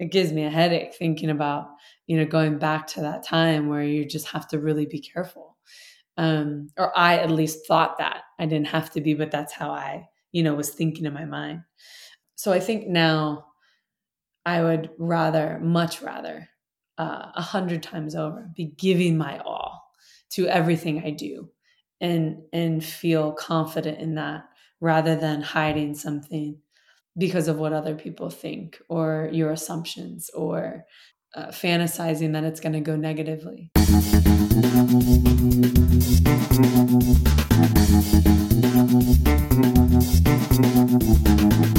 it gives me a headache thinking about you know going back to that time where you just have to really be careful. Um, or i at least thought that. I didn't have to be but that's how i you know was thinking in my mind. So i think now i would rather much rather uh, a hundred times over be giving my all to everything i do and and feel confident in that rather than hiding something because of what other people think or your assumptions or uh, fantasizing that it's going to go negatively.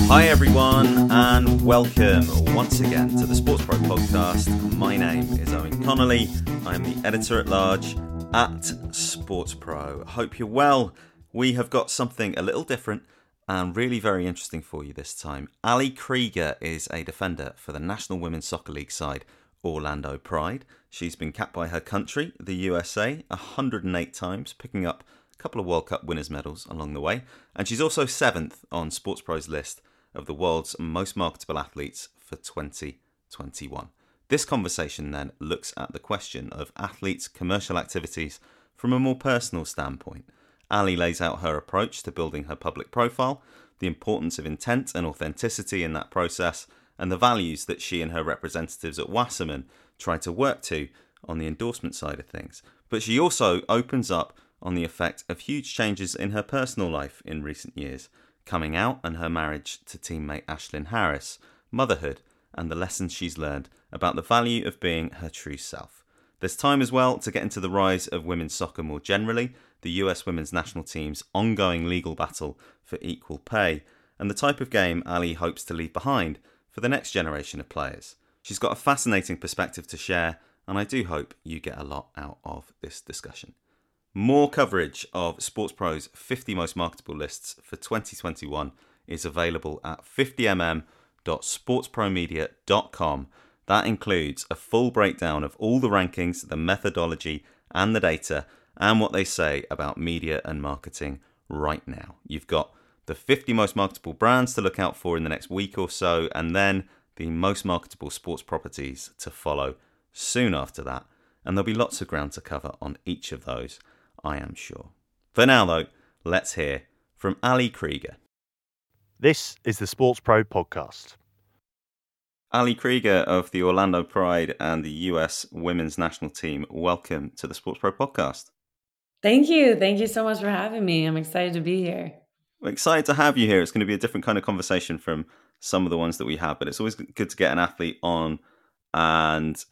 Hi, everyone, and welcome once again to the Sports Pro podcast. My name is Eoin Connolly. I'm the editor at large at Sports Pro. Hope you're well. We have got something a little different and really very interesting for you this time. Ali Krieger is a defender for the National Women's Soccer League side, Orlando Pride. She's been capped by her country, the USA, 108 times, picking up a couple of World Cup winners' medals along the way. And she's also seventh on Sports Pro's list of the world's most marketable athletes for 2021. This conversation then looks at the question of athletes' commercial activities from a more personal standpoint. Ali lays out her approach to building her public profile, the importance of intent and authenticity in that process, and the values that she and her representatives at Wasserman try to work to on the endorsement side of things. But she also opens up on the effect of huge changes in her personal life in recent years, coming out and her marriage to teammate Ashlyn Harris, motherhood, and the lessons she's learned about the value of being her true self. There's time as well to get into the rise of women's soccer more generally the US women's national team's ongoing legal battle for equal pay, and the type of game Ali hopes to leave behind for the next generation of players. She's got a fascinating perspective to share, and I do hope you get a lot out of this discussion. More coverage of Sports Pro's 50 most marketable lists for 2021 is available at 50mm.sportspromedia.com. That includes a full breakdown of all the rankings, the methodology, and the data and what they say about media and marketing right now. You've got the 50 most marketable brands to look out for in the next week or so, and then the most marketable sports properties to follow soon after that. And there'll be lots of ground to cover on each of those, I am sure. For now, though, let's hear from Ali Krieger. This is the Sports Pro Podcast. Ali Krieger of the Orlando Pride and the US women's national team, welcome to the Sports Pro Podcast. Thank you. Thank you so much for having me. I'm excited to be here. We're excited to have you here. It's going to be a different kind of conversation from some of the ones that we have, but it's always good to get an athlete on and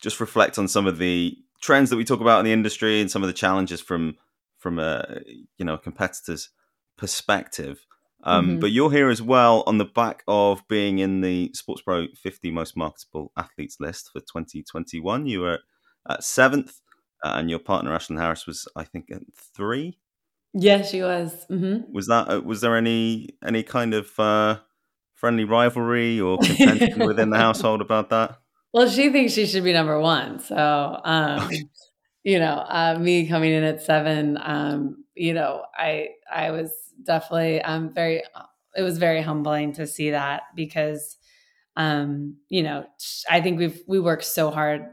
just reflect on some of the trends that we talk about in the industry and some of the challenges from from a you know a competitor's perspective. Um, mm-hmm. But you're here as well on the back of being in the Sports Pro 50 most marketable athletes list for 2021. You were at seventh uh, and your partner Ashlyn Harris was, I think, at three. Yeah, she was. Mm-hmm. Was that? Uh, was there any any kind of uh, friendly rivalry or contention within the household about that? Well, she thinks she should be number one. So, um, you know, uh, me coming in at seven, um, you know, I I was definitely um, very. It was very humbling to see that because, um, you know, I think we've we work so hard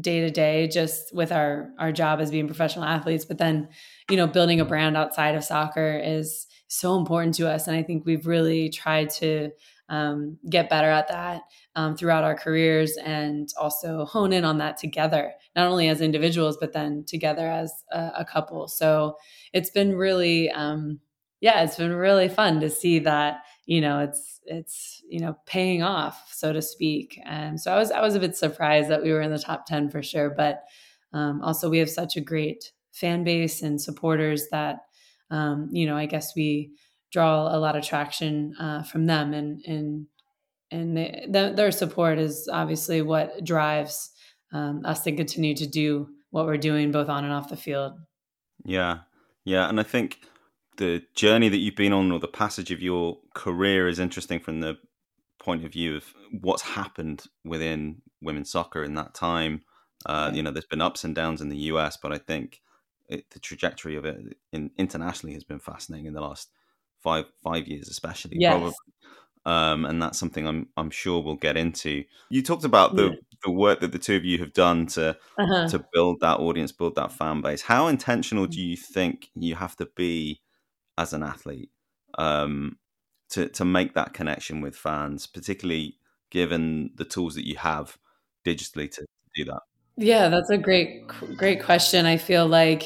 day to day just with our our job as being professional athletes but then you know building a brand outside of soccer is so important to us and i think we've really tried to um, get better at that um, throughout our careers and also hone in on that together not only as individuals but then together as a, a couple. So it's been really um, yeah it's been really fun to see that you know it's it's you know paying off so to speak. And so i was i was a bit surprised that we were in the top 10 for sure but um, also we have such a great fan base and supporters that um, you know i guess we draw a lot of traction uh, from them. And and and they, their support is obviously what drives um, us to continue to do what we're doing both on and off the field. Yeah. Yeah. And i think the journey that you've been on or the passage of your career is interesting from the point of view of what's happened within women's soccer in that time. Uh, you know, there's been ups and downs in the US, but I think it, the trajectory of it in, internationally has been fascinating in the last five five years, especially. Yes. um, and that's something I'm I'm sure we'll get into. You talked about the Yeah. the work that the two of you have done to Uh-huh. to build that audience, build that fan base. How intentional Mm. do you think you have to be as an athlete um, to to make that connection with fans, particularly given the tools that you have digitally to do that? Yeah, that's a great great question. I feel like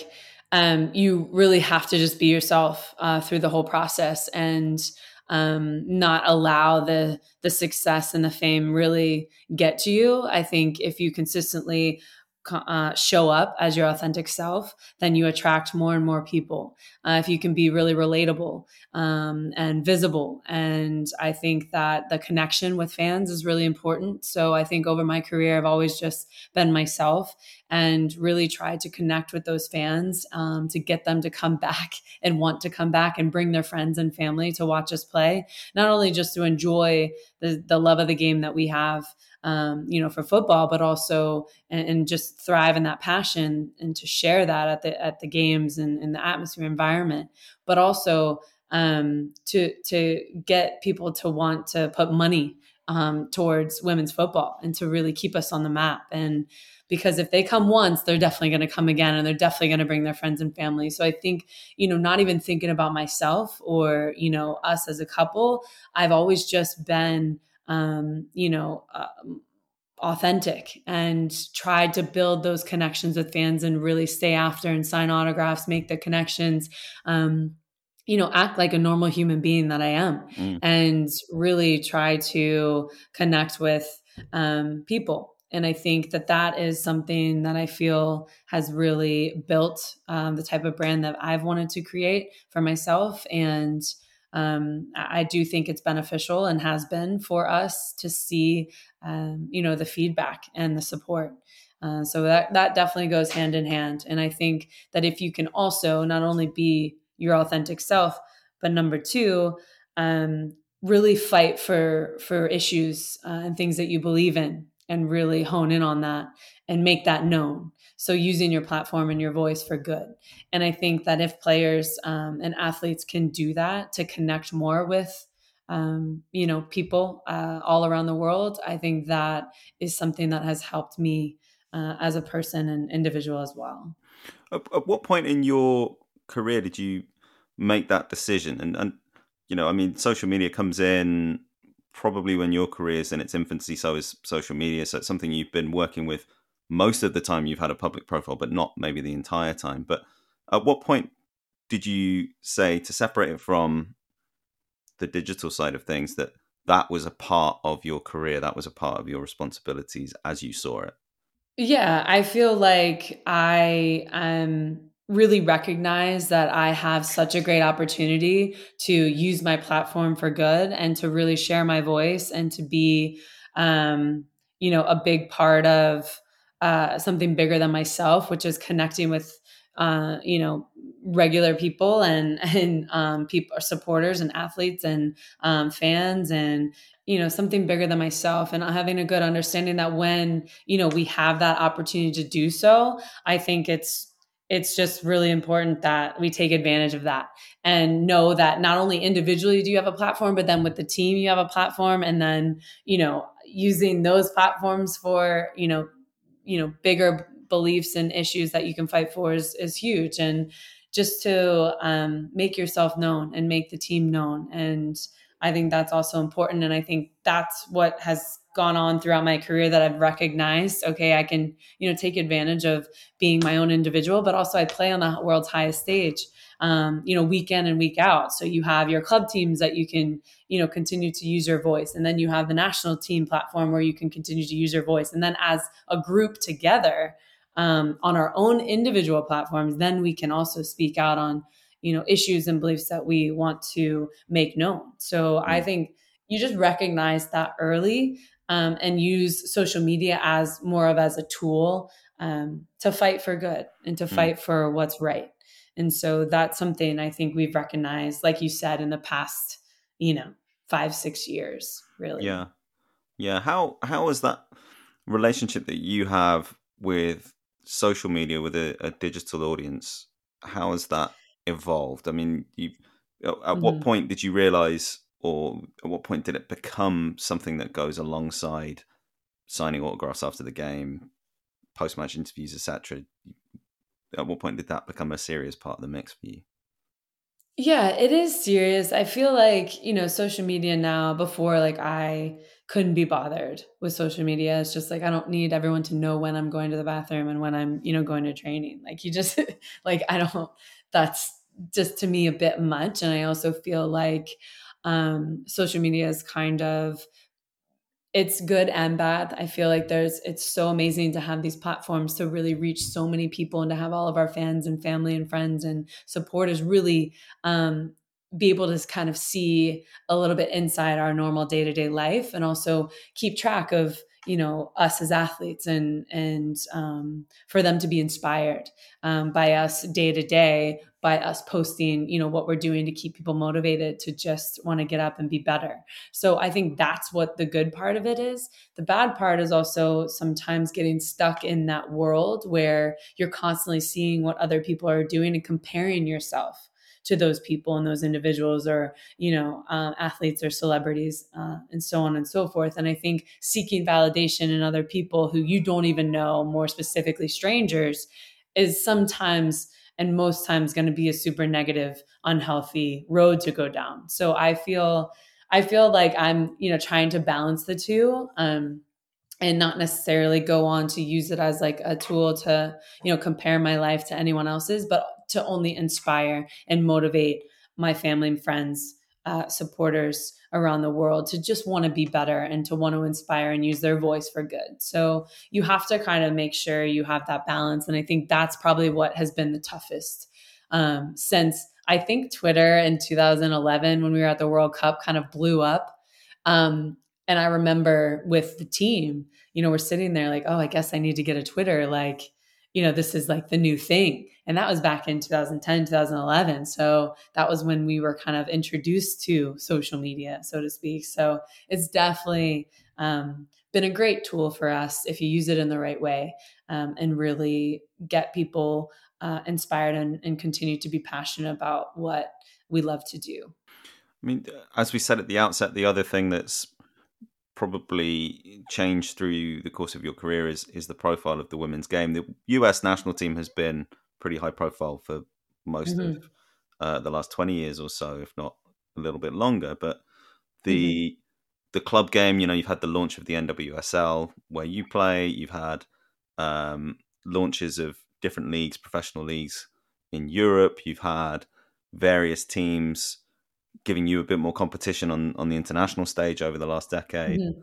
um, you really have to just be yourself uh, through the whole process and um, not allow the the success and the fame really get to you. I think if you consistently uh, show up as your authentic self, then you attract more and more people. Uh, if you can be really relatable um, and visible, and I think that the connection with fans is really important. So I think over my career, I've always just been myself and really tried to connect with those fans um, to get them to come back and want to come back and bring their friends and family to watch us play. Not only just to enjoy the, the love of the game that we have, um, you know, for football, but also and, and, just thrive in that passion and to share that at the at the games and in the atmosphere environment, but also um, to to get people to want to put money um, towards women's football and to really keep us on the map. And because if they come once, they're definitely going to come again and they're definitely going to bring their friends and family. So I think, you know, not even thinking about myself or, you know, us as a couple, I've always just been, um, you know, um, authentic and tried to build those connections with fans and really stay after and sign autographs, make the connections. Um, you know, act like a normal human being that I am Mm. and really try to connect with um, people. And I think that that is something that I feel has really built um, the type of brand that I've wanted to create for myself. And um, I do think it's beneficial and has been for us to see, um, you know, the feedback and the support. Uh, so that that definitely goes hand in hand. And I think that if you can also not only be your authentic self, but number two, um, really fight for for issues uh, and things that you believe in, and really hone in on that and make that known. So using your platform and your voice for good. And I think that if players um, and athletes can do that to connect more with um, you know people uh, all around the world, I think that is something that has helped me uh, as a person and individual as well. At, at what point in your career did you make that decision? And, and you know, I mean, social media comes in probably when your career is in its infancy. So is social media. So it's something you've been working with most of the time. You've had a public profile, but not maybe the entire time. But at what point did you say to separate it from the digital side of things that that was a part of your career, that was a part of your responsibilities as you saw it? Yeah, I feel like I um really recognize that I have such a great opportunity to use my platform for good and to really share my voice and to be um you know a big part of uh something bigger than myself which is connecting with uh you know regular people and and um people supporters and athletes and um fans and you know something bigger than myself and having a good understanding that when you know we have that opportunity to do so i think it's it's just really important that we take advantage of that and know that not only individually do you have a platform but then with the team you have a platform and then you know using those platforms for you know you know bigger beliefs and issues that you can fight for is is huge and just to um, make yourself known and make the team known and I think that's also important. And I think that's what has gone on throughout my career that I've recognized. Okay, I can, you know, take advantage of being my own individual, but also I play on the world's highest stage, um, you know, week in and week out. So you have your club teams that you can, you know, continue to use your voice. And then you have the national team platform where you can continue to use your voice. And then as a group together, um, on our own individual platforms, then we can also speak out on you know issues and beliefs that we want to make known so mm-hmm. i think you just recognize that early um, and use social media as more of as a tool um, to fight for good and to fight mm-hmm. for what's right and so that's something i think we've recognized like you said in the past you know five six years really yeah yeah how how is that relationship that you have with social media with a, a digital audience How has that evolved? I mean, you at mm-hmm. what point did you realize or at what point did it become something that goes alongside signing autographs after the game, post match interviews, etc.? At what point did that become a serious part of the mix for you? Yeah, it is serious. I feel like, you know, social media now, before like I couldn't be bothered with social media. It's just like I don't need everyone to know when I'm going to the bathroom and when I'm, you know, going to training. Like you just like I don't that's just to me a bit much. And I also feel like um social media is kind of it's good and bad. I feel like there's it's so amazing to have these platforms to really reach so many people and to have all of our fans and family and friends and supporters really um, be able to kind of see a little bit inside our normal day-to-day life and also keep track of you know us as athletes and and um, for them to be inspired um, by us day to day by us posting you know what we're doing to keep people motivated to just want to get up and be better. So i think that's what the good part of it is. The bad part is also sometimes getting stuck in that world where you're constantly seeing what other people are doing and comparing yourself to those people and those individuals or you know um, athletes or celebrities uh, and so on and so forth. And i think seeking validation in other people who you don't even know more specifically strangers is sometimes and most times going to be a super negative unhealthy road to go down. So i feel i feel like i'm you know trying to balance the two um, and not necessarily go on to use it as like a tool to you know compare my life to anyone else's but to only inspire and motivate my family and friends, uh, supporters around the world to just want to be better and to want to inspire and use their voice for good. So you have to kind of make sure you have that balance. And I think that's probably what has been the toughest um, since I think Twitter in 2011, when we were at the World Cup, kind of blew up. Um, and I remember with the team, you know, we're sitting there like, oh, I guess I need to get a Twitter. Like, you know, this is like the new thing. And that was back in 2010, 2011. So that was when we were kind of introduced to social media, so to speak. So it's definitely um, been a great tool for us if you use it in the right way um, and really get people uh, inspired and, and continue to be passionate about what we love to do. I mean, as we said at the outset, the other thing that's probably changed through the course of your career is is the profile of the women's game. The U.S. national team has been pretty high profile for most mm-hmm. of uh, the last twenty years or so, if not a little bit longer. But the mm-hmm. the club game, you know, you've had the launch of the NWSL where you play. You've had um, launches of different leagues, professional leagues in Europe. You've had various teams giving you a bit more competition on on the international stage over the last decade. Mm-hmm.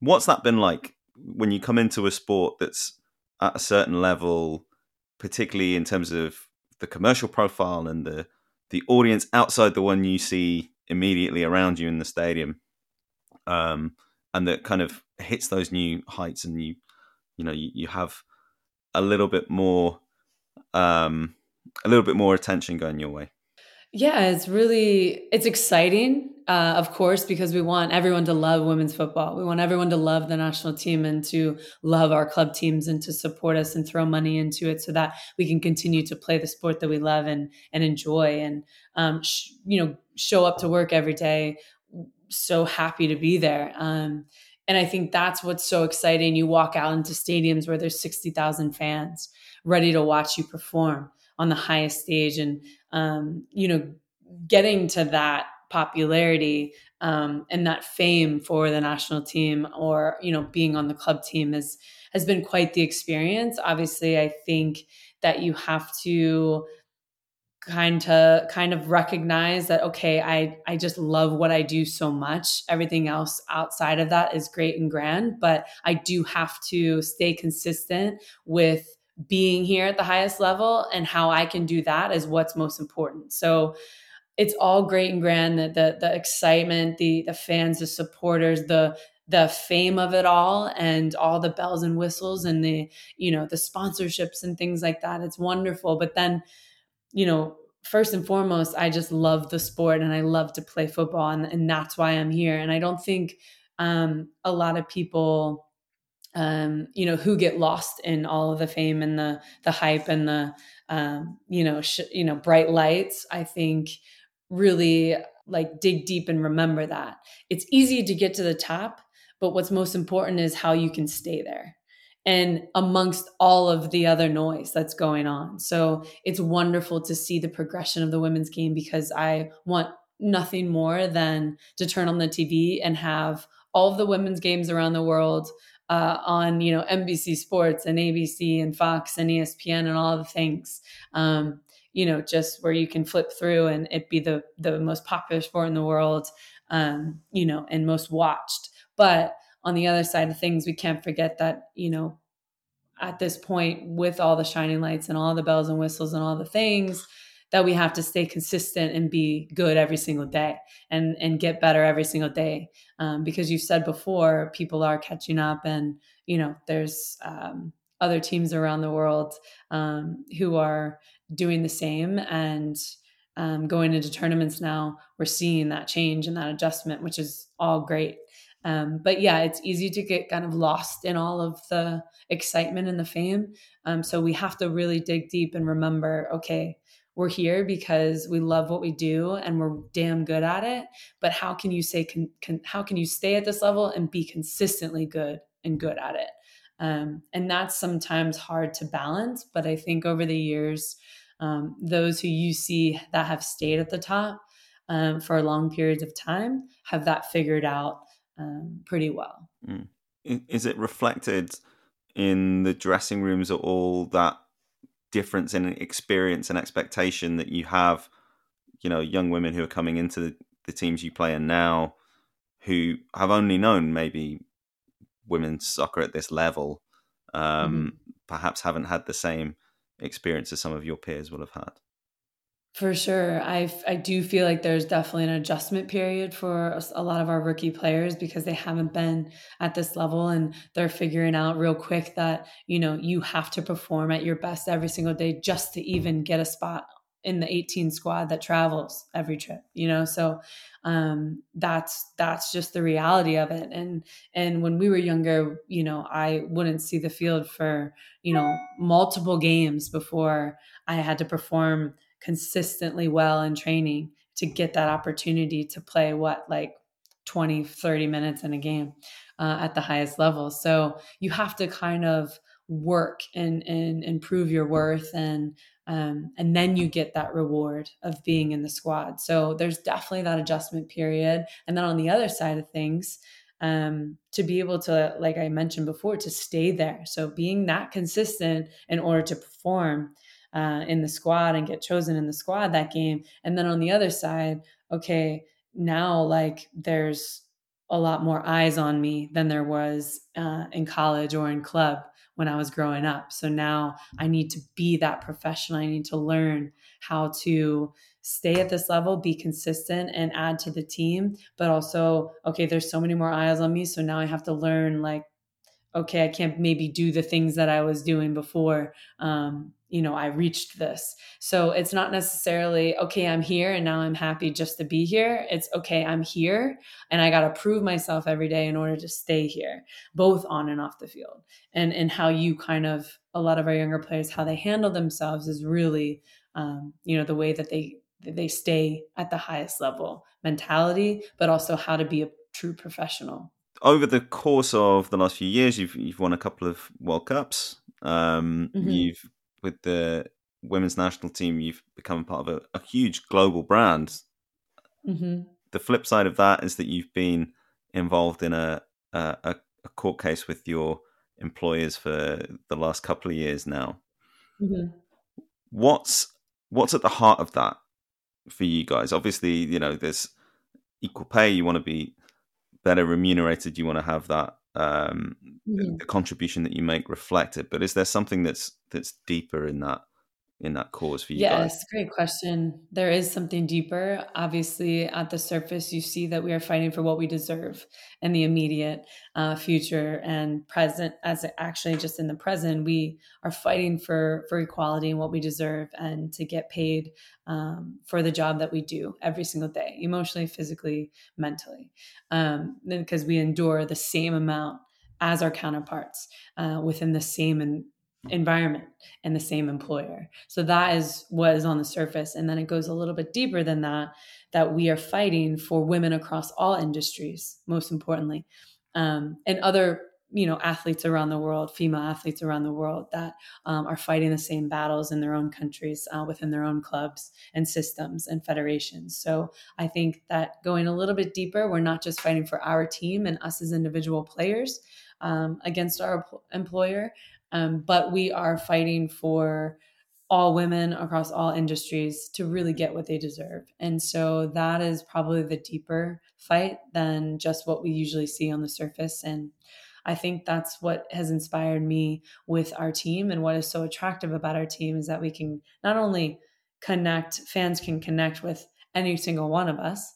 What's that been like when you come into a sport that's at a certain level, particularly in terms of the commercial profile and the the audience outside the one you see immediately around you in the stadium, um, and that kind of hits those new heights, and you you know you, you have a little bit more um, a little bit more attention going your way. Yeah, it's really it's exciting, uh, of course, because we want everyone to love women's football. We want everyone to love the national team and to love our club teams and to support us and throw money into it so that we can continue to play the sport that we love and and enjoy and um, sh- you know show up to work every day so happy to be there. Um, and I think that's what's so exciting. You walk out into stadiums where there's sixty thousand fans ready to watch you perform on the highest stage and um, you know getting to that popularity um, and that fame for the national team or you know being on the club team is has been quite the experience. Obviously i think that you have to kind of kind of recognize that okay i i just love what i do so much. Everything else outside of that is great and grand but i do have to stay consistent with being here at the highest level and how I can do that is what's most important. So it's all great and grand the the, the excitement, the the fans, the supporters, the the fame of it all and all the bells and whistles and the you know the sponsorships and things like that. It's wonderful. But then you know first and foremost i just love the sport and i love to play football and, and that's why i'm here. And i don't think um, a lot of people um, you know, who get lost in all of the fame and the the hype and the um, you know, sh- you know, bright lights. I think really like dig deep and remember that. It's easy to get to the top, but what's most important is how you can stay there and amongst all of the other noise that's going on. So it's wonderful to see the progression of the women's game because I want nothing more than to turn on the TV and have all of the women's games around the world uh, on you know NBC Sports and ABC and Fox and ESPN and all the things. Um, you know, just where you can flip through and it be the the most popular sport in the world, um, you know, and most watched. But on the other side of things, we can't forget that you know, at this point, with all the shining lights and all the bells and whistles and all the things, that we have to stay consistent and be good every single day and and get better every single day. Um, because you said before people are catching up and you know there's um, other teams around the world um, who are doing the same and um, going into tournaments now we're seeing that change and that adjustment which is all great. Um, but yeah it's easy to get kind of lost in all of the excitement and the fame. Um, so we have to really dig deep and remember okay we're here because we love what we do and we're damn good at it but how can you say can, can, how can you stay at this level and be consistently good and good at it um, and that's sometimes hard to balance but i think over the years um, those who you see that have stayed at the top um, for long periods of time have that figured out um, pretty well mm. is it reflected in the dressing rooms at all that difference in experience and expectation that you have, you know, young women who are coming into the, the teams you play in now who have only known maybe women's soccer at this level, um, mm-hmm. perhaps haven't had the same experience as some of your peers will have had. For sure. I I do feel like there's definitely an adjustment period for a lot of our rookie players because they haven't been at this level and they're figuring out real quick that, you know, you have to perform at your best every single day just to even get a spot in the 18 squad that travels every trip, you know? So um that's that's just the reality of it and and when we were younger you know i wouldn't see the field for you know multiple games before i had to perform consistently well in training to get that opportunity to play what like 20 30 minutes in a game uh, at the highest level. So you have to kind of work and and improve your worth and um, and then you get that reward of being in the squad. So there's definitely that adjustment period. And then on the other side of things um, to be able to like i mentioned before to stay there. So being that consistent in order to perform uh, in the squad and get chosen in the squad that game. And then on the other side, okay, now like there's a lot more eyes on me than there was uh, in college or in club when I was growing up. So now I need to be that professional. I need to learn how to stay at this level, be consistent, and add to the team. But also, okay, there's so many more eyes on me. So now I have to learn like okay, I can't maybe do the things that I was doing before. Um, you know, I reached this. So it's not necessarily, okay, I'm here and now I'm happy just to be here. It's okay, I'm here and I got to prove myself every day in order to stay here, both on and off the field. And, and how you kind of, a lot of our younger players, how they handle themselves is really, um, you know, the way that they, they stay at the highest level mentality, but also how to be a true professional over the course of the last few years, you've you've won a couple of World Cups. Um, mm-hmm. You've with the women's national team, you've become part of a, a huge global brand. Mm-hmm. The flip side of that is that you've been involved in a, a, a court case with your employers for the last couple of years now. Mm-hmm. What's what's at the heart of that for you guys? Obviously, you know, there's equal pay. You want to be better remunerated, you want to have that um, mm-hmm. the contribution that you make reflected. But is there something that's that's deeper in that in that cause for you yes, guys? great question. There is something deeper. Obviously, at the surface, you see that we are fighting for what we deserve in the immediate uh, future and present. As actually, just in the present, we are fighting for for equality and what we deserve, and to get paid um, for the job that we do every single day, emotionally, physically, mentally, um, because we endure the same amount as our counterparts uh, within the same and environment and the same employer. So that is what is on the surface. And then it goes a little bit deeper than that, that we are fighting for women across all industries, most importantly, um, and other you know athletes around the world female athletes around the world that um, are fighting the same battles in their own countries uh, within their own clubs and systems and federations so i think that going a little bit deeper we're not just fighting for our team and us as individual players um, against our employer um, but we are fighting for all women across all industries to really get what they deserve. And so that is probably the deeper fight than just what we usually see on the surface. And I think that's what has inspired me with our team. And what is so attractive about our team is that we can not only connect, fans can connect with any single one of us,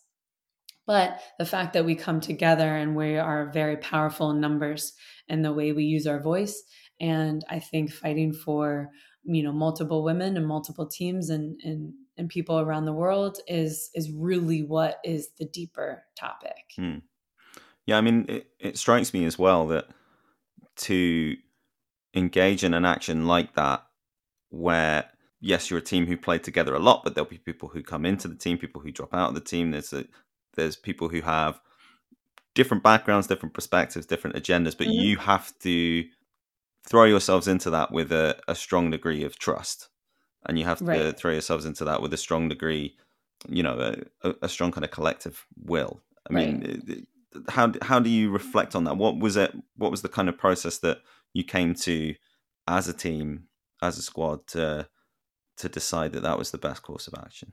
but the fact that we come together and we are very powerful in numbers and the way we use our voice and i think fighting for you know multiple women and multiple teams and and and people around the world is is really what is the deeper topic hmm. yeah i mean it, it strikes me as well that to engage in an action like that where yes you're a team who play together a lot but there'll be people who come into the team people who drop out of the team there's a there's people who have different backgrounds different perspectives different agendas but mm-hmm. you have to throw yourselves into that with a, a strong degree of trust and you have to right. throw yourselves into that with a strong degree you know a, a strong kind of collective will i right. mean how how do you reflect on that what was it what was the kind of process that you came to as a team as a squad to to decide that that was the best course of action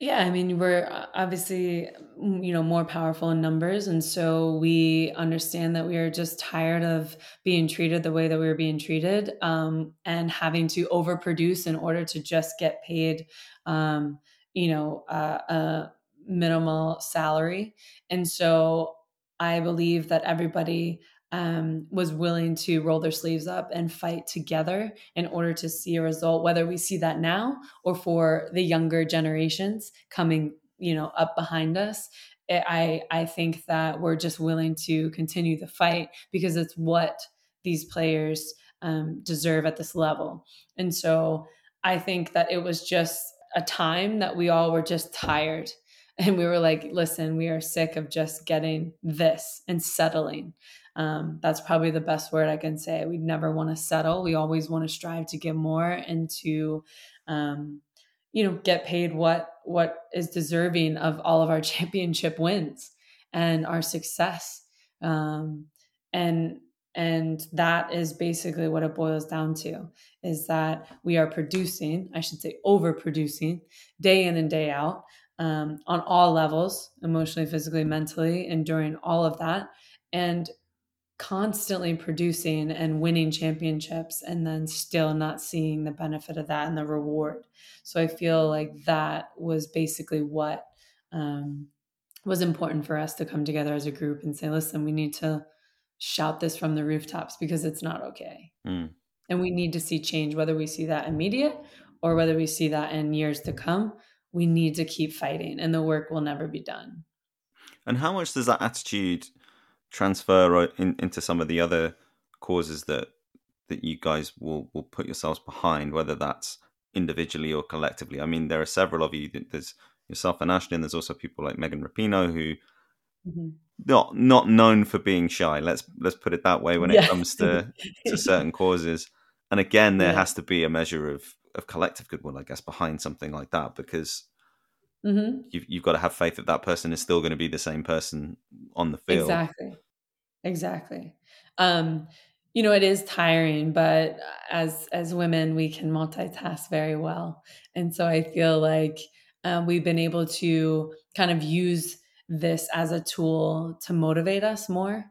yeah, I mean, we're uh, obviously, mm, you know, more powerful in numbers. And so we understand that we are just tired of being treated the way that we were being treated um, and having to overproduce in order to just get paid, um, you know, uh, a minimal salary. And so I believe that everybody um, was willing to roll their sleeves up and fight together in order to see a result, whether we see that now or for the younger generations coming, you know, up behind us. I I think that we're just willing to continue the fight because it's what these players um, deserve at this level, and so I think that it was just a time that we all were just tired and we were like listen we are sick of just getting this and settling um, that's probably the best word I can say. We never want to settle. We always want to strive to get more and to, um, you know, get paid what what is deserving of all of our championship wins and our success. Um, and and that is basically what it boils down to is that we are producing i should say overproducing day in and day out um, on all levels emotionally physically mentally and during all of that and constantly producing and winning championships and then still not seeing the benefit of that and the reward. So I feel like that was basically what um, was important for us to come together as a group and say, listen, we need to shout this from the rooftops because it's not okay. Mm. And we need to see change, whether we see that immediate or whether we see that in years to come. We need to keep fighting and the work will never be done. And how much does that attitude transfer in, into some of the other causes that that you guys will will put yourselves behind, whether that's individually or collectively. I mean, there are several of you. There's yourself and Ashley, and there's also people like Megan Rapinoe who mm-hmm. not not known for being shy. Let's let's put it that way when yeah. it comes to to certain causes. And again, there yeah. has to be a measure of of collective goodwill, I guess, behind something like that because mm-hmm. you've, you've got to have faith that that person is still going to be the same person on the field. Exactly. Exactly. Um, you know, it is tiring, but as as women, we can multitask very well, and so I feel like um, we've been able to kind of use this as a tool to motivate us more,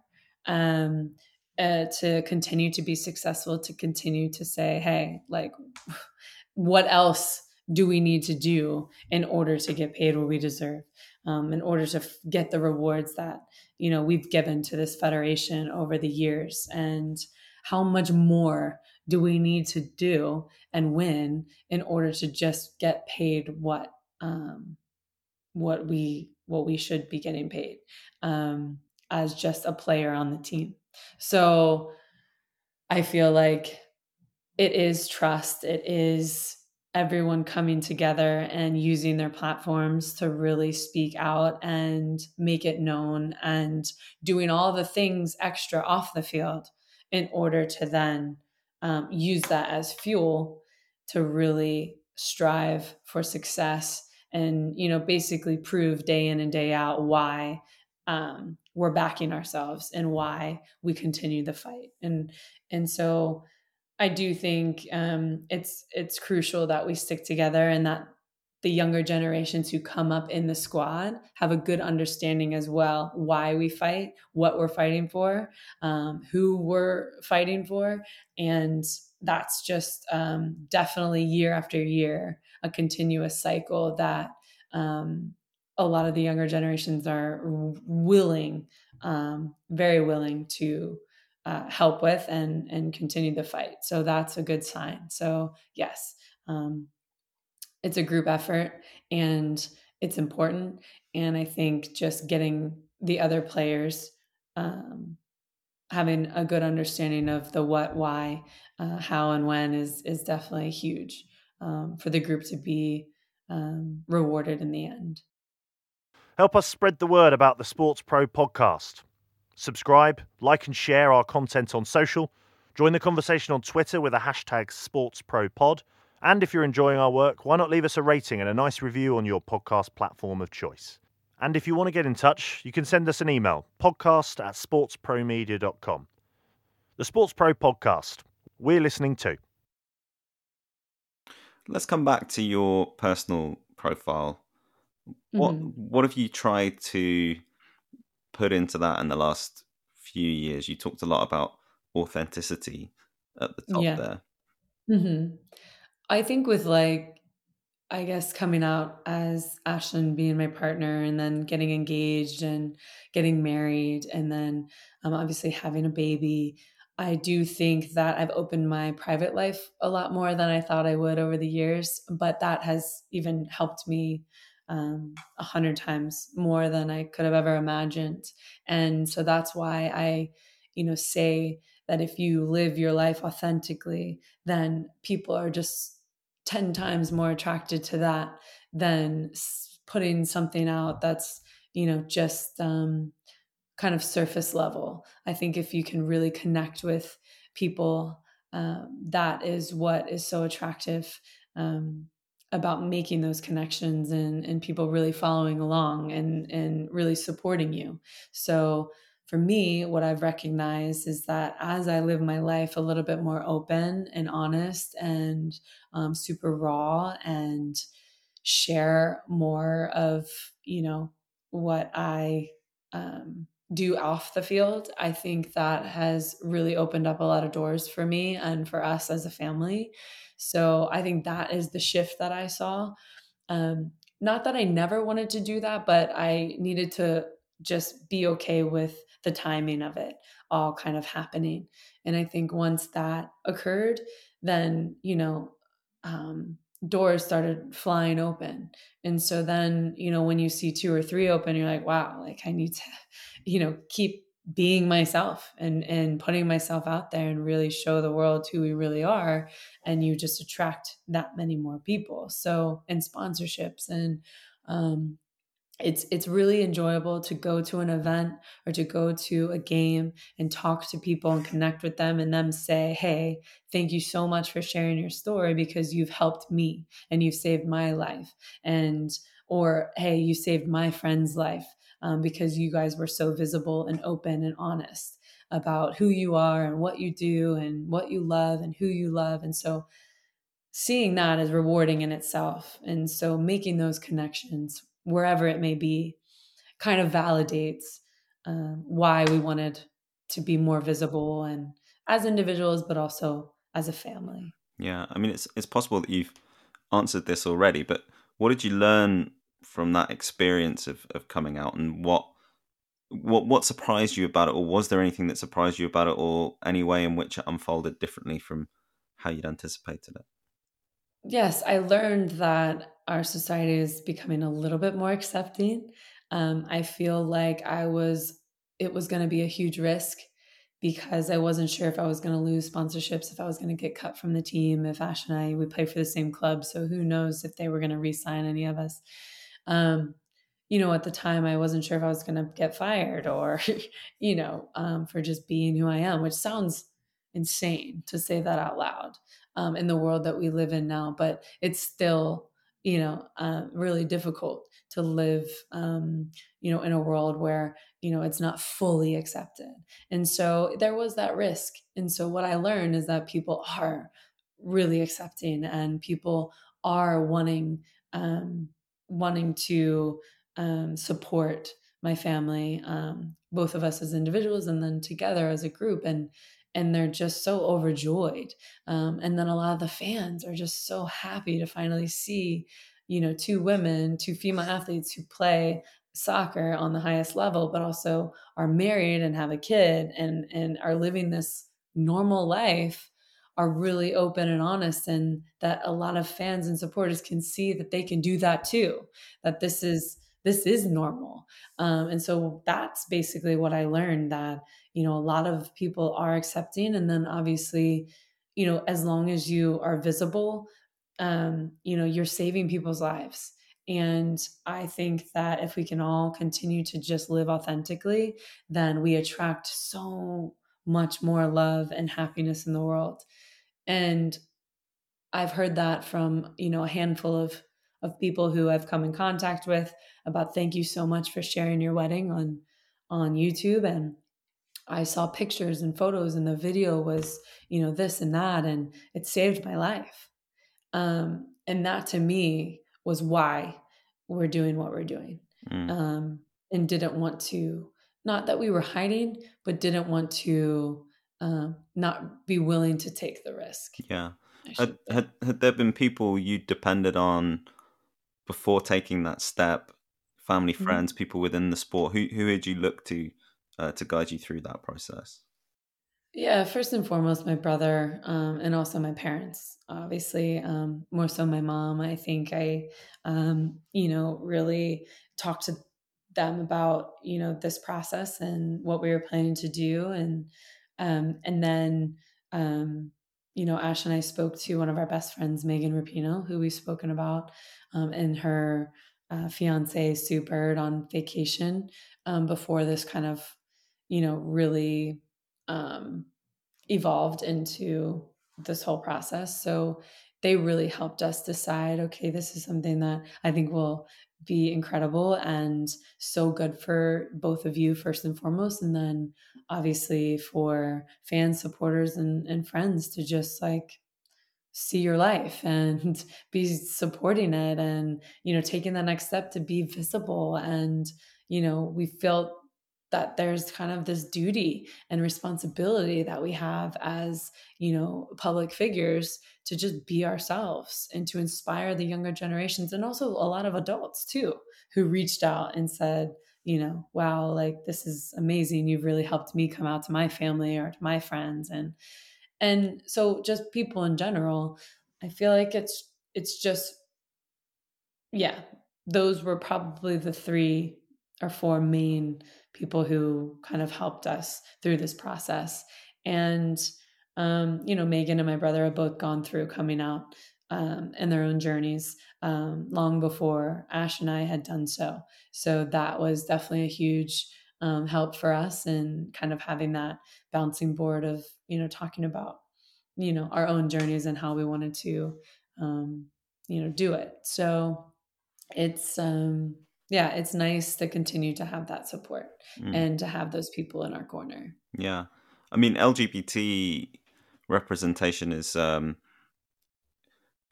um, uh, to continue to be successful, to continue to say, "Hey, like, what else do we need to do in order to get paid what we deserve? Um, in order to f- get the rewards that you know we've given to this federation over the years. And how much more do we need to do and win in order to just get paid what um, what we what we should be getting paid um, as just a player on the team? So i feel like it is trust. It is everyone coming together and using their platforms to really speak out and make it known and doing all the things extra off the field in order to then um, use that as fuel to really strive for success and you know basically prove day in and day out why um, we're backing ourselves and why we continue the fight. And and so i do think um, it's it's crucial that we stick together and that the younger generations who come up in the squad have a good understanding as well why we fight what we're fighting for um, who we're fighting for and that's just um, definitely year after year a continuous cycle that um, a lot of the younger generations are willing, um, very willing to uh, help with and and continue the fight. So that's a good sign. So yes, um, it's a group effort and it's important. And I think just getting the other players um, having a good understanding of the what, why, uh, how, and when is is definitely huge um, for the group to be um, rewarded in the end. Help us spread the word about the Sports Pro podcast. Subscribe, like, and share our content on social. Join the conversation on Twitter with the hashtag SportsProPod. And if you're enjoying our work, why not leave us a rating and a nice review on your podcast platform of choice? And if you want to get in touch, you can send us an email podcast at sportspromedia.com. The Sports Pro podcast. We're listening to. Let's come back to your personal profile. What mm-hmm. what have you tried to put into that in the last few years? You talked a lot about authenticity at the top yeah. there. Mm-hmm. I think with like I guess coming out as Ashlyn being my partner and then getting engaged and getting married and then um, obviously having a baby, I do think that I've opened my private life a lot more than I thought I would over the years. But that has even helped me um, a hundred times more than I could have ever imagined. And so that's why I, you know, say that if you live your life authentically, then people are just 10 times more attracted to that than putting something out that's you know just um, kind of surface level i think if you can really connect with people um, that is what is so attractive um, about making those connections and and people really following along and and really supporting you. So for me, what I've recognized is that as I live my life a little bit more open and honest and um, super raw and share more of, you know, what I um, do off the field, I think that has really opened up a lot of doors for me and for us as a family. So I think that is the shift that I saw. Um, not that I never wanted to do that, but I needed to just be okay with the timing of it all kind of happening. And I think once that occurred, then, you know, um, doors started flying open. And so then, you know, when you see two or three open, you're like, wow, like I need to, you know, keep being myself and and putting myself out there and really show the world who we really are and you just attract that many more people so and sponsorships and um it's it's really enjoyable to go to an event or to go to a game and talk to people and connect with them and them say hey thank you so much for sharing your story because you've helped me and you've saved my life. And or hey you saved my friend's life um, because you guys were so visible and open and honest about who you are and what you do and what you love and who you love. And so seeing that is rewarding in itself. And so making those connections wherever it may be, kind of validates um, why we wanted to be more visible and as individuals, but also as a family. Yeah, I mean, it's it's possible that you've answered this already, but what did you learn from that experience of, of coming out, and what what what surprised you about it, or was there anything that surprised you about it, or any way in which it unfolded differently from how you'd anticipated it? Yes, I learned that our society is becoming a little bit more accepting. Um, I feel like I was, it was going to be a huge risk because I wasn't sure if I was going to lose sponsorships, if I was going to get cut from the team, if Ash and I, we play for the same club. So who knows if they were going to re sign any of us. Um, you know, at the time, I wasn't sure if I was going to get fired or, you know, um, for just being who I am, which sounds insane to say that out loud um, in the world that we live in now. But it's still, you know, uh, really difficult to live, um, you know, in a world where you know it's not fully accepted. And so there was that risk. And so what i learned is that people are really accepting and people are wanting um, wanting to um, support my family um, both of us as individuals and then together as a group. And and they're just so overjoyed um, and then a lot of the fans are just so happy to finally see you know two women two female athletes who play soccer on the highest level but also are married and have a kid and and are living this normal life are really open and honest and that a lot of fans and supporters can see that they can do that too that this is this is normal. Um, and so that's basically what i learned that you know a lot of people are accepting and then obviously you know as long as you are visible um, you know you're saving people's lives and I think that if we can all continue to just live authentically, then we attract so much more love and happiness in the world. And I've heard that from, you know, a handful of of people who I've come in contact with about thank you so much for sharing your wedding on on YouTube and I saw pictures and photos and the video was, you know, this and that and it saved my life. Um and that to me was why we're doing what we're doing mm. um, and didn't want to not that we were hiding but didn't want to um, not be willing to take the risk yeah had, had, had there been people you depended on before taking that step family mm-hmm. friends mm-hmm. people within the sport who, who had you look to uh, to guide you through that process yeah, first and foremost, my brother, um, and also my parents. Obviously, um, more so my mom. I think I, um, you know, really talked to them about you know this process and what we were planning to do, and um, and then um, you know, Ash and I spoke to one of our best friends, Megan Rapinoe, who we've spoken about, um, and her uh, fiance Sue Bird on vacation before this kind of, you know, really um, evolved into this whole process. So they really helped us decide okay, this is something that I think will be incredible and so good for both of you, first and foremost. And then obviously for fans, supporters, and, and friends to just like see your life and be supporting it and you know taking the next step to be visible and you know we felt that there's kind of this duty and responsibility that we have as you know public figures to just be ourselves and to inspire the younger generations and also a lot of adults too who reached out and said you know wow like this is amazing. You've really helped me come out to my family or to my friends. And and so just people in general i feel like it's it's just yeah those were probably the three or four main people who kind of helped us through this process. And, um, you know, Megan and my brother have both gone through coming out um, in their own journeys um, long before Ash and I had done so. So that was definitely a huge um, help for us and kind of having that bouncing board of, you know, talking about, you know, our own journeys and how we wanted to, um, you know, do it. So it's, um, yeah, it's nice to continue to have that support mm. and to have those people in our corner. Yeah. I mean, LGBT representation is um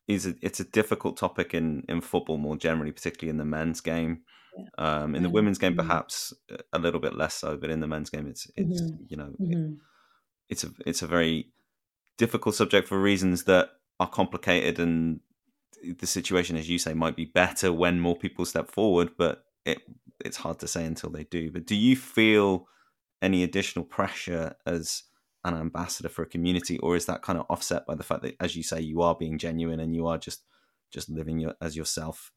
is a, it's a difficult topic in in football more generally, particularly in the men's game. Yeah. Um, in the women's game, mm-hmm. perhaps a little bit less so, but in the men's game, it's it's mm-hmm. you know mm-hmm. it, it's a it's a very difficult subject for reasons that are complicated and the situation, as you say, might be better when more people step forward, but it it's hard to say until they do. But do you feel any additional pressure as an ambassador for a community, or is that kind of offset by the fact that, as you say, you are being genuine and you are just just living your, as yourself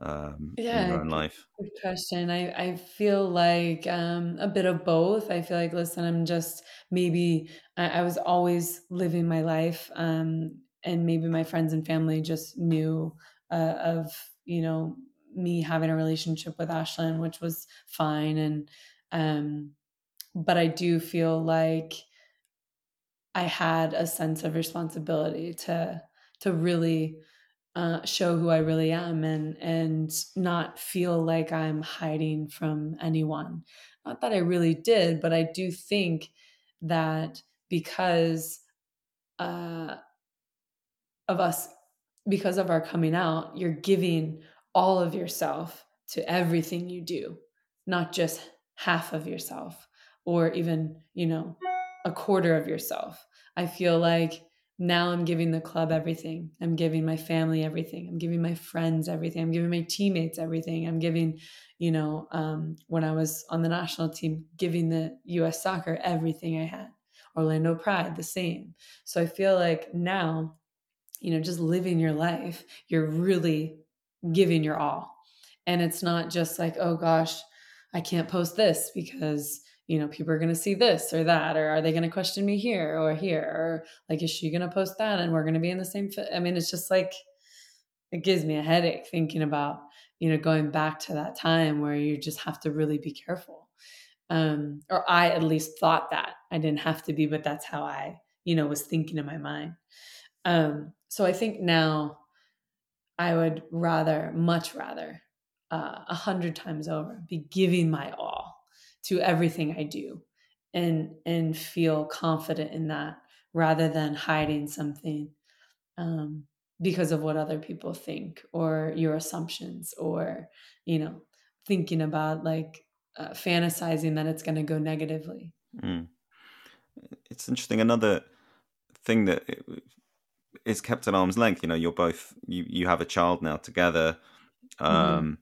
um, yeah, in your own life? Good question. I, I feel like um, a bit of both. I feel like, listen, I'm just maybe I, I was always living my life, um, and maybe my friends and family just knew uh, of you know me having a relationship with Ashlyn, which was fine, and um, but I do feel like I had a sense of responsibility to to really uh, show who I really am and and not feel like I'm hiding from anyone. Not that I really did, but I do think that because uh, of us, because of our coming out, you're giving all of yourself to everything you do, not just half of yourself or even you know a quarter of yourself. I feel like now I'm giving the club everything. I'm giving my family everything. I'm giving my friends everything. I'm giving my teammates everything. I'm giving, you know, um, when I was on the national team, giving the US soccer everything I had. Orlando Pride, the same. So I feel like now, you know, just living your life, you're really giving your all. And it's not just like, oh gosh, I can't post this because you know, people are going to see this or that, or are they going to question me here or here? Or like, is she going to post that and we're going to be in the same? I mean, it's just like, it gives me a headache thinking about, you know, going back to that time where you just have to really be careful. Um, or I at least thought that I didn't have to be, but that's how I, you know, was thinking in my mind. Um, so I think now I would rather, much rather, uh, a uh, hundred times over, be giving my all to everything I do and and feel confident in that rather than hiding something um, because of what other people think or your assumptions or you know thinking about like uh, fantasizing that it's going to go negatively mm. it's interesting another thing that is kept at arm's length you know you're both you you have a child now together mm-hmm. um mm-hmm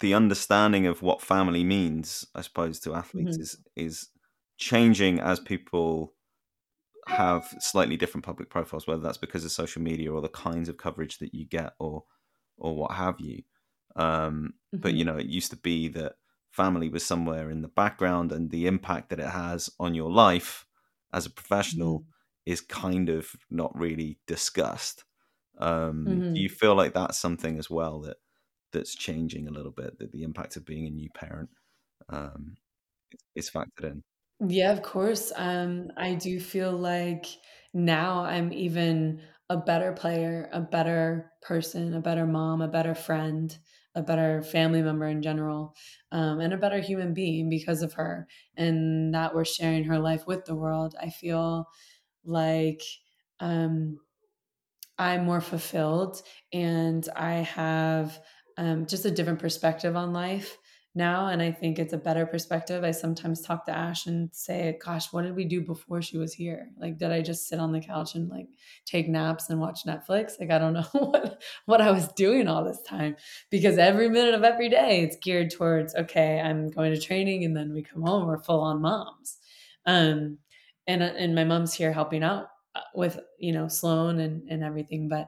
the understanding of what family means, I suppose, to athletes mm-hmm. is is changing as people have slightly different public profiles, whether that's because of social media or the kinds of coverage that you get, or or what have you. Um, mm-hmm. But you know, it used to be that family was somewhere in the background, and the impact that it has on your life as a professional mm-hmm. Is kind of not really discussed. Um, Do mm-hmm. you feel like that's something as well that that's changing a little bit that the impact of being a new parent um, is factored in yeah of course um, i do feel like now i'm even a better player a better person a better mom a better friend a better family member in general um, and a better human being because of her and that we're sharing her life with the world i feel like um, i'm more fulfilled and i have um, just a different perspective on life now. And I think it's a better perspective. I sometimes talk to Ash and say, gosh, what did we do before she was here? Like, did I just sit on the couch and like take naps and watch Netflix? Like, I don't know what, what I was doing all this time because every minute of every day it's geared towards, okay, I'm going to training and then we come home, we're full on moms. Um, and, and my mom's here helping out uh, with, you know, Sloane and, and everything. But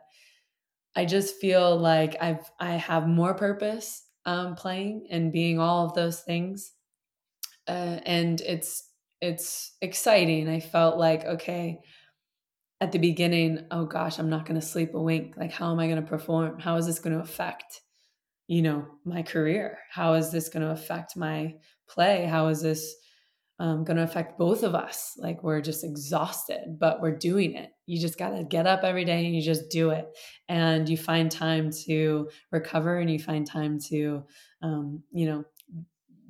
I just feel like I've I have more purpose um, playing and being all of those things, uh, and it's it's exciting. I felt like okay, at the beginning, oh gosh, I'm not going to sleep a wink. Like, how am I going to perform? How is this going to affect, you know, my career? How is this going to affect my play? How is this um, going to affect both of us. Like we're just exhausted, but we're doing it. You just got to get up every day and you just do it. And you find time to recover and you find time to, um, you know,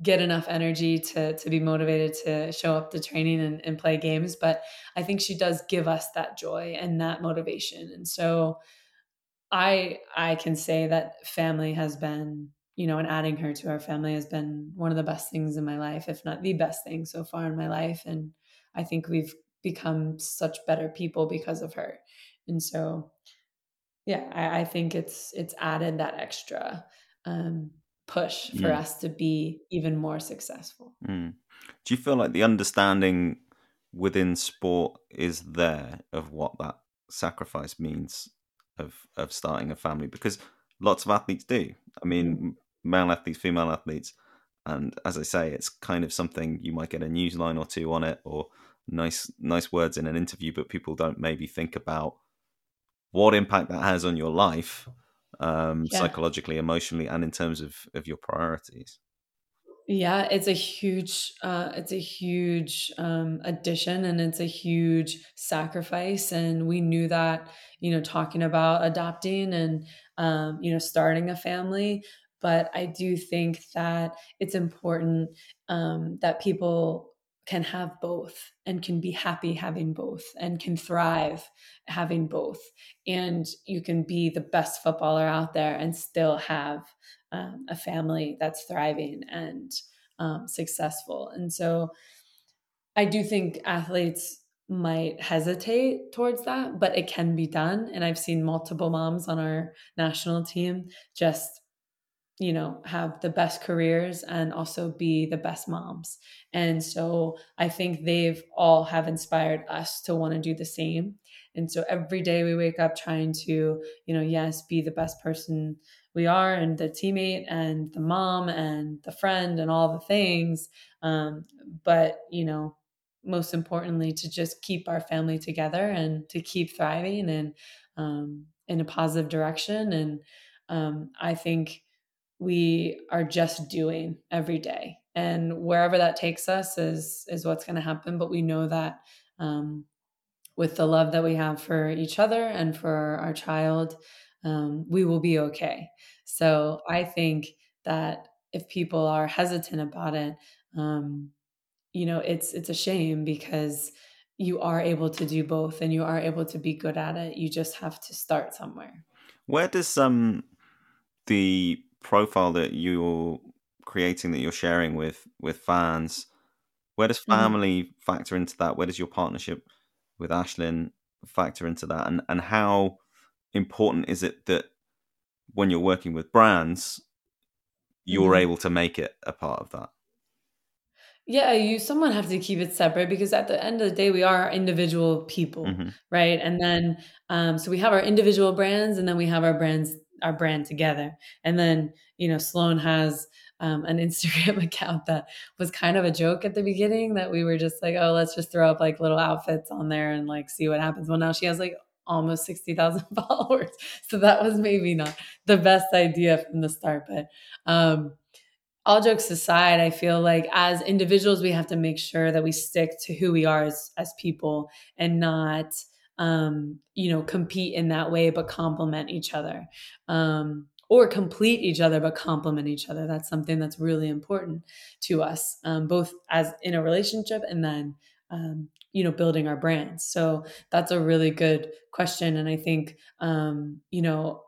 get enough energy to to be motivated to show up to training and, and play games. But I think she does give us that joy and that motivation. And so I I can say that family has been you know, and adding her to our family has been one of the best things in my life, if not the best thing so far in my life. And I think we've become such better people because of her. And so, yeah, I, I think it's it's added that extra um, push for mm. us to be even more successful. Mm. Do you feel like the understanding within sport is there of what that sacrifice means of of starting a family? Because lots of athletes do. I mean, male athletes, female athletes, and as I say, it's kind of something you might get a news line or two on it, or nice nice words in an interview, but people don't maybe think about what impact that has on your life, um, yeah. psychologically, emotionally, and in terms of of your priorities. Yeah, it's a huge, uh, it's a huge um, addition, and it's a huge sacrifice. And we knew that, you know, talking about adopting and um, you know starting a family, but I do think that it's important um, that people can have both and can be happy having both and can thrive having both. And you can be the best footballer out there and still have um, a family that's thriving and um, successful. And so I do think athletes might hesitate towards that, but it can be done. And I've seen multiple moms on our national team just you know have the best careers and also be the best moms. And so i think they've all have inspired us to want to do the same. And so every day we wake up trying to you know yes be the best person we are and the teammate and the mom and the friend and all the things um, but you know most importantly to just keep our family together and to keep thriving and um, in a positive direction. And um, i think we are just doing every day. And wherever that takes us is is what's going to happen but we know that um, with the love that we have for each other and for our child um, we will be okay. So i think that if people are hesitant about it um, you know it's it's a shame because you are able to do both and you are able to be good at it. You just have to start somewhere. Where does um the profile that you're creating that you're sharing with with fans where does mm-hmm. family mm-hmm. factor into that where does your partnership with ashlyn factor into that and and how important is it that when you're working with brands you're mm-hmm. able to make it a part of that yeah you someone have to keep it separate because at the end of the day we are individual people mm-hmm. right and then um, so we have our individual brands and then we have our brands our brand together. And then, you know, Sloane has um, an Instagram account that was kind of a joke at the beginning that we were just like, oh, let's just throw up like little outfits on there and like see what happens. Well, now she has like almost 60,000 followers. So that was maybe not the best idea from the start. But um, all jokes aside, I feel like as individuals, we have to make sure that we stick to who we are as, as people and not um, you know, compete in that way, but complement each other. Um, or complete each other but complement each other that's something that's really important to us um, both as in a relationship and then um, you know building our brands so that's a really good question and i think um, you know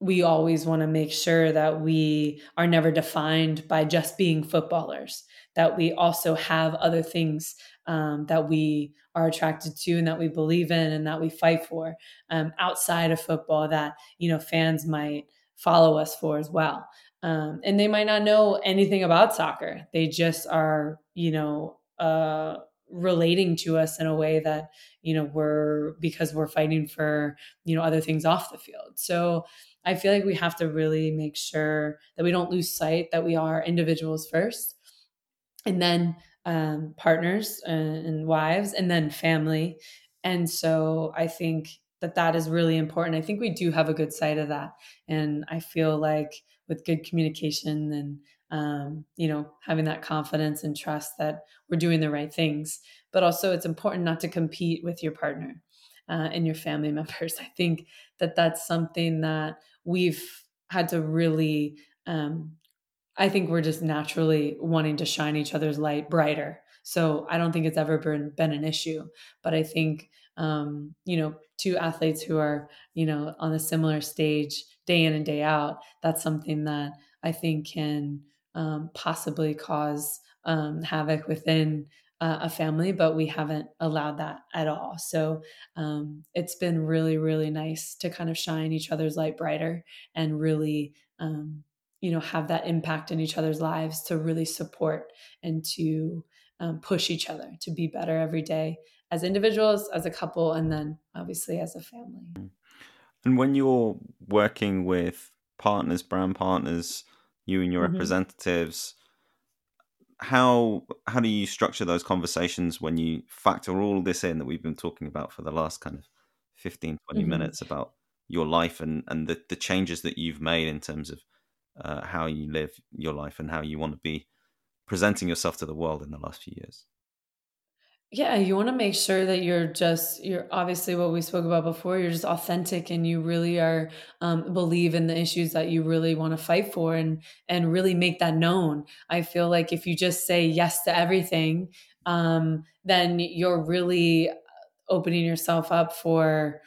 we always want to make sure that we are never defined by just being footballers that we also have other things um, that we are attracted to and that we believe in and that we fight for um, outside of football that you know fans might follow us for as well. Um, and they might not know anything about soccer. They just are you know uh, relating to us in a way that you know we're because we're fighting for you know other things off the field. So i feel like we have to really make sure that we don't lose sight that we are individuals first and then um, partners and, and wives, and then family. And so I think that that is really important. I think we do have a good side of that, and I feel like with good communication and um, you know having that confidence and trust that we're doing the right things. But also, it's important not to compete with your partner uh, and your family members. I think that that's something that we've had to really um, I think we're just naturally wanting to shine each other's light brighter. So I don't think it's ever been been an issue. But I think um, you know, two athletes who are, you know, on a similar stage day in and day out, that's something that I think can um, possibly cause um, havoc within uh, a family, but we haven't allowed that at all. So um, it's been really, really nice to kind of shine each other's light brighter and really um, you know have that impact in each other's lives to really support and to um, push each other to be better every day as individuals as a couple and then obviously as a family mm. and when you're working with partners, brand partners, you and your mm-hmm. representatives. How how do you structure those conversations when you factor all this in that we've been talking about for the last kind of 15, 20 mm-hmm. minutes about your life and, and the, the changes that you've made in terms of uh, how you live your life and how you want to be presenting yourself to the world in the last few years? Yeah, you want to make sure that you're just you're obviously what we spoke about before. You're just authentic, and you really are um, believe in the issues that you really want to fight for, and and really make that known. I feel like if you just say yes to everything, um, then you're really opening yourself up for.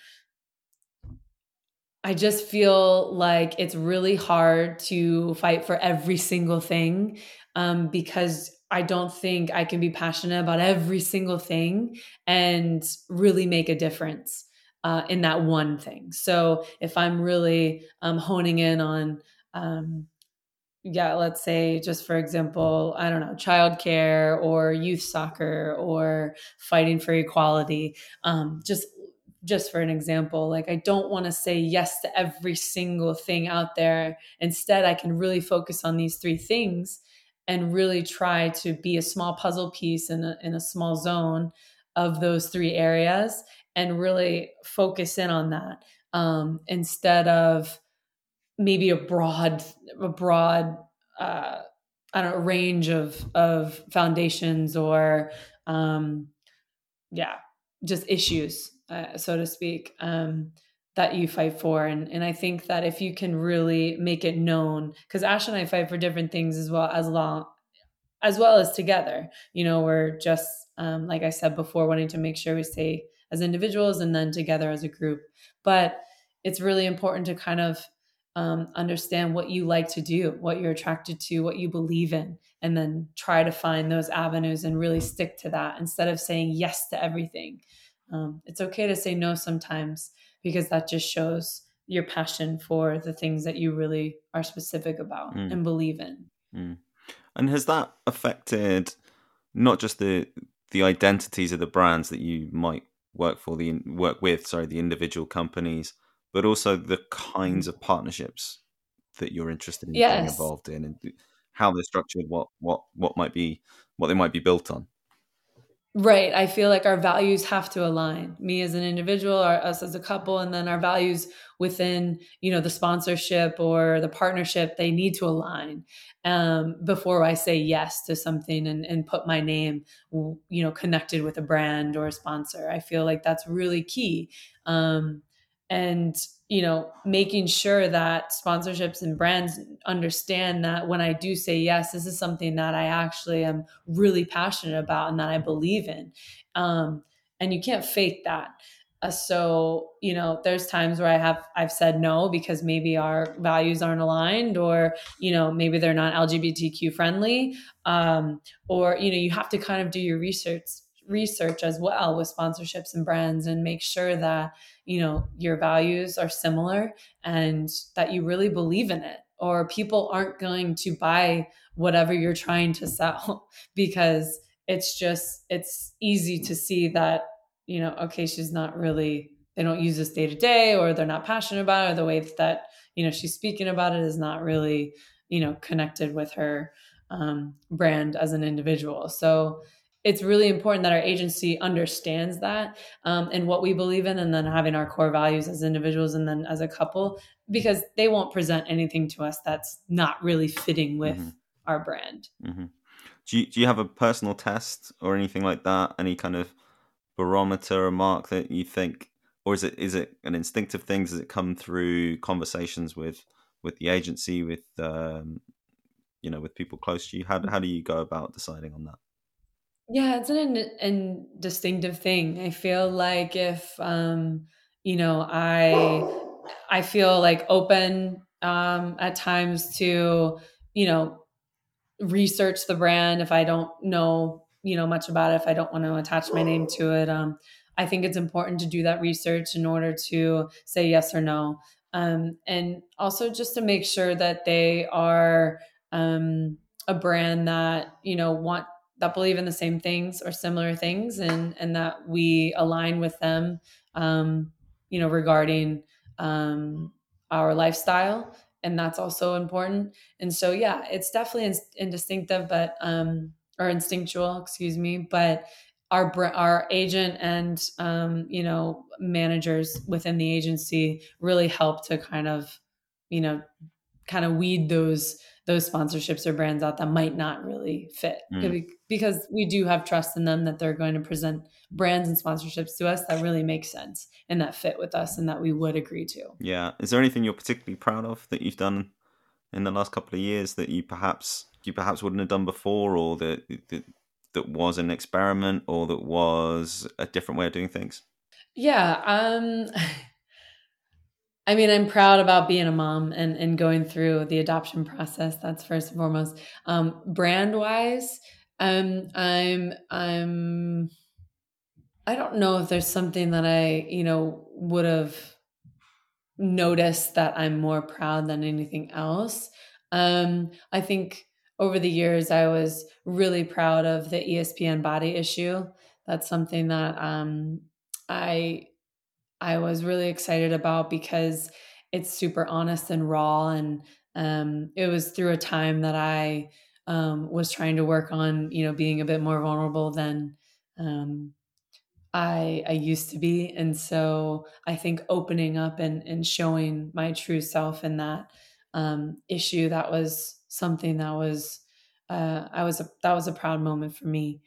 I just feel like it's really hard to fight for every single thing um, because I don't think I can be passionate about every single thing and really make a difference uh, in that one thing. So if I'm really um, honing in on, um, yeah, let's say just for example, I don't know, childcare or youth soccer or fighting for equality, um, just just for an example like i don't want to say yes to every single thing out there. Instead i can really focus on these three things and really try to be a small puzzle piece in a, in a small zone of those three areas and really focus in on that um, instead of maybe a broad a broad uh, I don't know range of of foundations or um, yeah just issues uh, so to speak um, that you fight for. And and I think that if you can really make it known cuz Ash and I fight for different things as well as long as well as together. You know we're just um, like I said before wanting to make sure we stay as individuals and then together as a group. But it's really important to kind of um, understand what you like to do what you're attracted to what you believe in and then try to find those avenues and really stick to that instead of saying yes to everything um, it's okay to say no sometimes because that just shows your passion for the things that you really are specific about mm. and believe in. Mm. And has that affected not just the the identities of the brands that you might work for the work with, sorry, the individual companies, but also the kinds of partnerships that you're interested in yes. getting involved in and how they're structured, what what what might be what they might be built on. Right. I feel like our values have to align. Me as an individual, or us as a couple, and then our values within, you know, the sponsorship or the partnership, they need to align um, before I say yes to something and, and put my name, you know, connected with a brand or a sponsor. I feel like that's really key. Um, and you know making sure that sponsorships and brands understand that when i do say yes this is something that i actually am really passionate about and that i believe in um, and you can't fake that. Uh, so you know there's times where i have i've said no because maybe our values aren't aligned or you know maybe they're not lgbtq friendly um, or you know you have to kind of do your research research as well with sponsorships and brands and make sure that you know your values are similar and that you really believe in it or people aren't going to buy whatever you're trying to sell because it's just it's easy to see that you know okay she's not really they don't use this day to day or they're not passionate about it or the way that you know she's speaking about it is not really you know connected with her um, brand as an individual. So it's really important that our agency understands that um, and what we believe in and then having our core values as individuals and then as a couple because they won't present anything to us that's not really fitting with mm-hmm. our brand. Mm-hmm. do, you, do you have a personal test or anything like that? Any kind of barometer or mark that you think or is it is it an instinctive thing? Does it come through conversations with with the agency with um, you know with people close to you? How, how do you go about deciding on that yeah, it's an an distinctive thing. I feel like if um, you know, I I feel like open um at times to, you know, research the brand if I don't know, you know, much about it, if I don't want to attach my name to it. Um I think it's important to do that research in order to say yes or no. Um, and also just to make sure that they are um, a brand that you know want that believe in the same things or similar things and and that we align with them um, you know regarding um, our lifestyle and that's also important. And so, yeah, it's definitely indistinctive, but um, or instinctual, excuse me. But our our agent and um, you know managers within the agency really help to kind of you know kind of weed those those sponsorships or brands out that might not really fit mm. Because we do have trust in them that they're going to present brands and sponsorships to us that really make sense and that fit with us and that we would agree to. Yeah. Is there anything you're particularly proud of that you've done in the last couple of years that you perhaps you perhaps wouldn't have done before or that that, that was an experiment or that was a different way of doing things? Yeah, um I mean, I'm proud about being a mom and, and going through the adoption process. That's first and foremost. Um, brand wise, um, I'm I'm I don't know if there's something that I you know would have noticed that I'm more proud than anything else. Um, I think over the years I was really proud of the ESPN body issue. That's something that um, I I was really excited about because it's super honest and raw. And um, it was through a time that I um, was trying to work on, you know, being a bit more vulnerable than um, I, I used to be. And so I think opening up and, and showing my true self in that um, issue, that was something that was, uh, I was, a, that was a proud moment for me.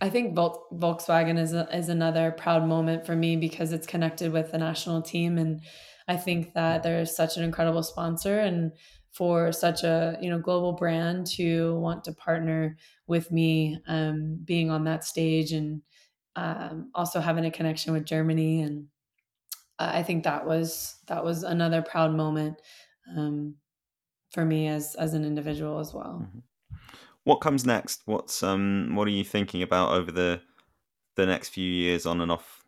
I think Vol- Volkswagen is a, is another proud moment for me because it's connected with the national team, and I think that they're such an incredible sponsor, and for such a you know global brand to want to partner with me, um, being on that stage, and um, also having a connection with Germany, and I think that was that was another proud moment um, for me as as an individual as well. Mm-hmm what comes next? What's um what are you thinking about over the the next few years on and off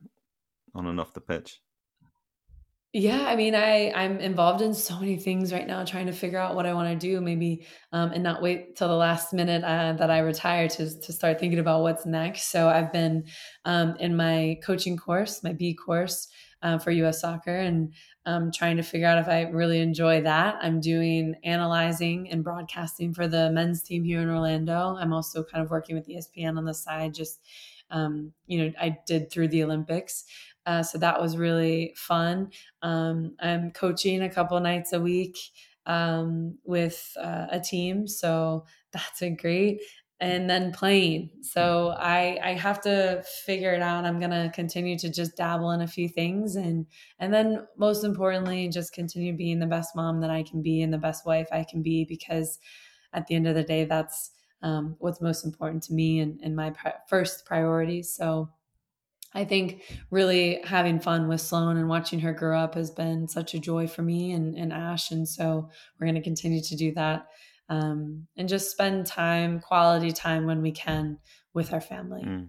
on and off the pitch? Yeah, I mean, I I'm involved in so many things right now, trying to figure out what I want to do, maybe, um, and not wait till the last minute uh, that I retire to to start thinking about what's next. So I've been um, in my coaching course, my B course uh, for U.S. Soccer, and um, trying to figure out if I really enjoy that. I'm doing analyzing and broadcasting for the men's team here in Orlando. I'm also kind of working with ESPN on the side, just, um, you know, I did through the Olympics. Uh, so that was really fun. Um, I'm coaching a couple nights a week um, with uh, a team. So that's a great and then playing. So I I have to figure it out. I'm gonna continue to just dabble in a few things and and then most importantly, just continue being the best mom that I can be and the best wife I can be because at the end of the day, that's um, what's most important to me and, and my pri- first priorities. So I think really having fun with Sloane and watching her grow up has been such a joy for me and, and Ash. And so we're going to continue to do that um, and just spend time, quality time when we can with our family. Mm.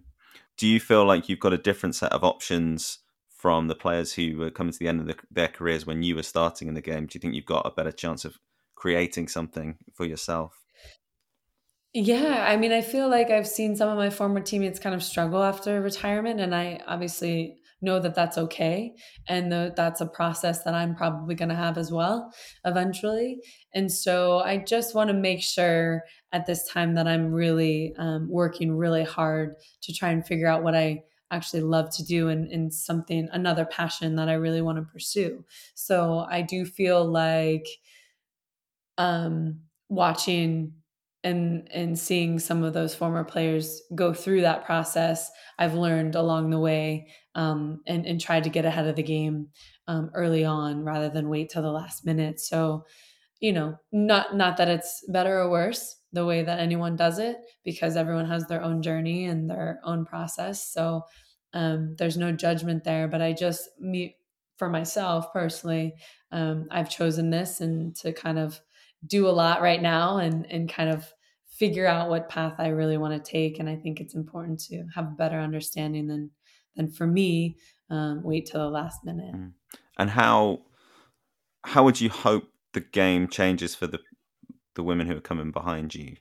Do you feel like you've got a different set of options from the players who were coming to the end of the, their careers when you were starting in the game? Do you think you've got a better chance of creating something for yourself? Yeah, I mean, I feel like I've seen some of my former teammates kind of struggle after retirement, and I obviously know that that's okay and that that's a process that I'm probably going to have as well eventually. And so I just want to make sure at this time that I'm really um, working really hard to try and figure out what I actually love to do and, and something, another passion that I really want to pursue. So I do feel like um, watching and and seeing some of those former players go through that process i've learned along the way um, and and tried to get ahead of the game um, early on rather than wait till the last minute. So you know not not that it's better or worse the way that anyone does it because everyone has their own journey and their own process. So um, there's no judgment there but i just me for myself personally um, i've chosen this and to kind of do a lot right now and and kind of figure out what path I really want to take. And I think it's important to have a better understanding than than for me um, wait till the last minute. Mm. And how how would you hope the game changes for the the women who are coming behind you?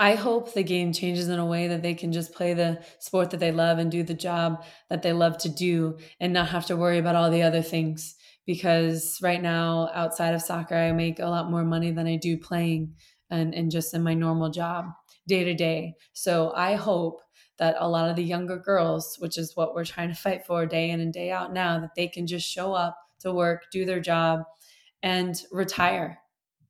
I hope the game changes in a way that they can just play the sport that they love and do the job that they love to do and not have to worry about all the other things because right now outside of soccer I make a lot more money than I do playing and, and just in my normal job day to day. So I hope that a lot of the younger girls, which is what we're trying to fight for day in and day out now, that they can just show up to work, do their job, and retire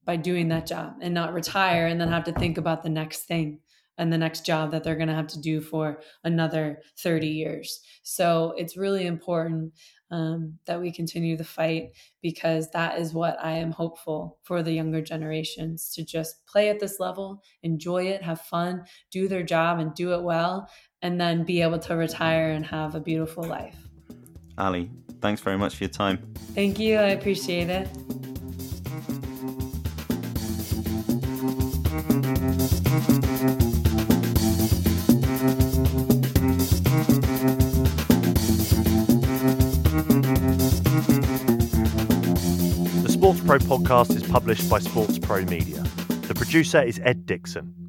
by doing that job and not retire and then have to think about the next thing and the next job that they're going to have to do for another 30 years. So it's really important um, that we continue the fight because that is what I am hopeful for the younger generations to just play at this level, enjoy it, have fun, do their job, and do it well, and then be able to retire and have a beautiful life. Ali, thanks very much for your time. Thank you. I appreciate it. Pro podcast is published by SportsPro Media. The producer is Ed Dixon.